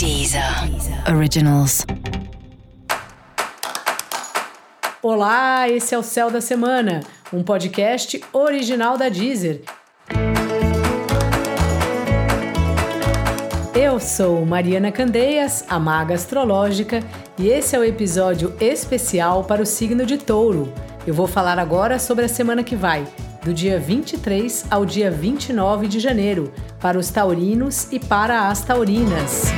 Deezer Originals. Olá, esse é o Céu da Semana, um podcast original da Deezer. Eu sou Mariana Candeias, a maga astrológica, e esse é o episódio especial para o signo de Touro. Eu vou falar agora sobre a semana que vai, do dia 23 ao dia 29 de janeiro, para os taurinos e para as taurinas.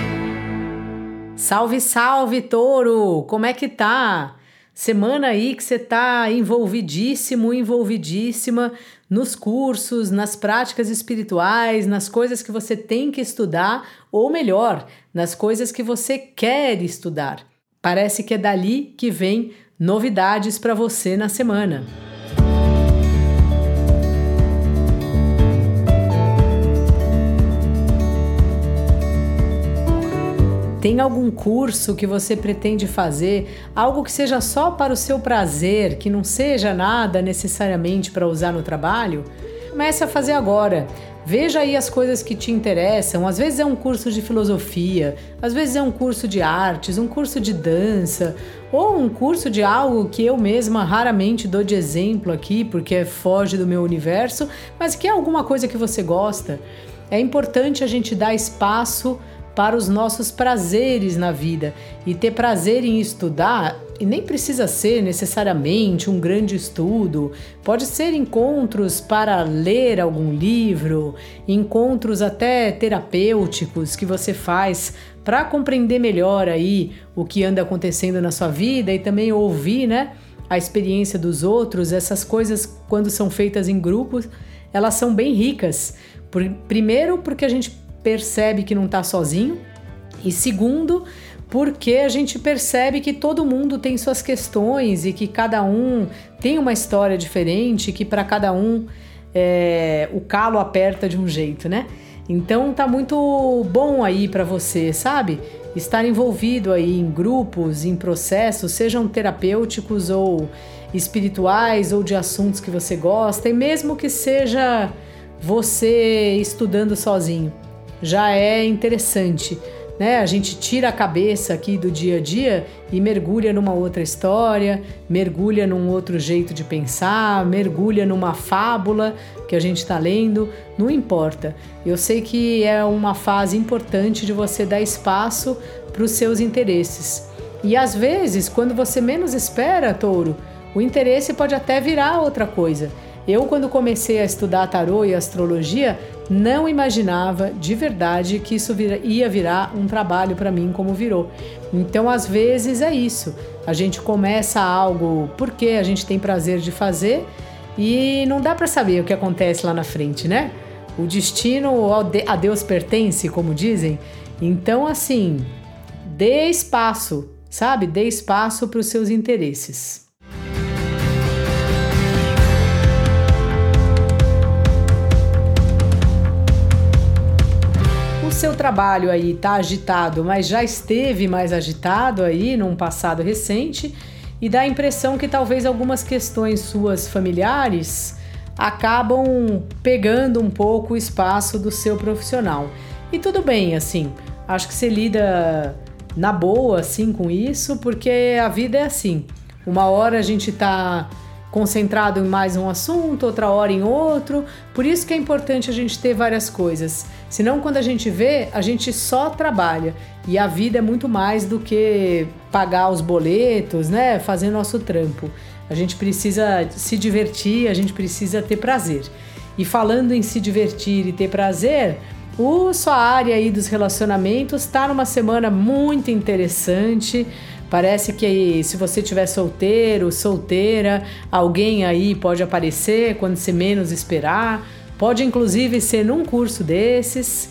Salve, salve, touro! Como é que tá? Semana aí que você tá envolvidíssimo, envolvidíssima nos cursos, nas práticas espirituais, nas coisas que você tem que estudar, ou melhor, nas coisas que você quer estudar. Parece que é dali que vem novidades para você na semana. Tem algum curso que você pretende fazer, algo que seja só para o seu prazer, que não seja nada necessariamente para usar no trabalho? Comece a fazer agora. Veja aí as coisas que te interessam. Às vezes é um curso de filosofia, às vezes é um curso de artes, um curso de dança, ou um curso de algo que eu mesma raramente dou de exemplo aqui, porque foge do meu universo, mas que é alguma coisa que você gosta. É importante a gente dar espaço para os nossos prazeres na vida. E ter prazer em estudar, e nem precisa ser necessariamente um grande estudo, pode ser encontros para ler algum livro, encontros até terapêuticos que você faz para compreender melhor aí o que anda acontecendo na sua vida e também ouvir, né, a experiência dos outros. Essas coisas quando são feitas em grupos, elas são bem ricas. Por, primeiro porque a gente percebe que não está sozinho, e segundo, porque a gente percebe que todo mundo tem suas questões e que cada um tem uma história diferente, que para cada um é, o calo aperta de um jeito, né? Então tá muito bom aí para você, sabe? Estar envolvido aí em grupos, em processos, sejam terapêuticos ou espirituais ou de assuntos que você gosta, e mesmo que seja você estudando sozinho já é interessante. Né? A gente tira a cabeça aqui do dia a dia e mergulha numa outra história, mergulha num outro jeito de pensar, mergulha numa fábula que a gente está lendo, não importa. Eu sei que é uma fase importante de você dar espaço para os seus interesses. E às vezes, quando você menos espera, touro, o interesse pode até virar outra coisa. Eu, quando comecei a estudar tarô e astrologia, não imaginava de verdade que isso ia virar um trabalho para mim como virou. Então, às vezes é isso. A gente começa algo porque a gente tem prazer de fazer e não dá para saber o que acontece lá na frente, né? O destino a Deus pertence, como dizem. Então, assim, dê espaço, sabe? Dê espaço para os seus interesses. Seu trabalho aí está agitado, mas já esteve mais agitado aí num passado recente e dá a impressão que talvez algumas questões suas familiares acabam pegando um pouco o espaço do seu profissional. E tudo bem, assim, acho que você lida na boa assim com isso, porque a vida é assim. Uma hora a gente tá concentrado em mais um assunto, outra hora em outro. Por isso que é importante a gente ter várias coisas. Senão, quando a gente vê, a gente só trabalha. E a vida é muito mais do que pagar os boletos, né? Fazer nosso trampo. A gente precisa se divertir, a gente precisa ter prazer. E falando em se divertir e ter prazer, o sua área aí dos relacionamentos está numa semana muito interessante. Parece que se você tiver solteiro, solteira, alguém aí pode aparecer quando você menos esperar. Pode inclusive ser num curso desses.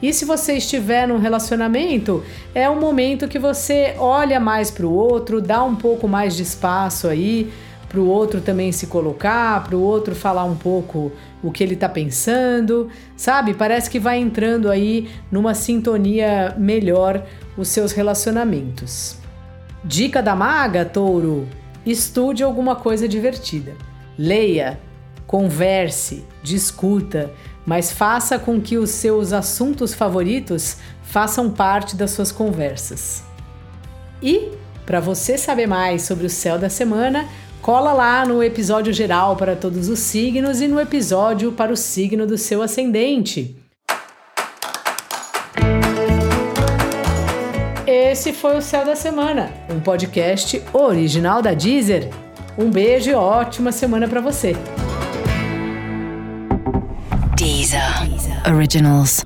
E se você estiver num relacionamento, é um momento que você olha mais para o outro, dá um pouco mais de espaço aí para o outro também se colocar, para o outro falar um pouco o que ele está pensando, sabe? Parece que vai entrando aí numa sintonia melhor os seus relacionamentos. Dica da maga, touro: estude alguma coisa divertida. Leia, converse, discuta, mas faça com que os seus assuntos favoritos façam parte das suas conversas. E, para você saber mais sobre o céu da semana, cola lá no episódio geral para todos os signos e no episódio para o signo do seu ascendente. Esse foi o Céu da Semana, um podcast original da Deezer. Um beijo e ótima semana para você. Originals.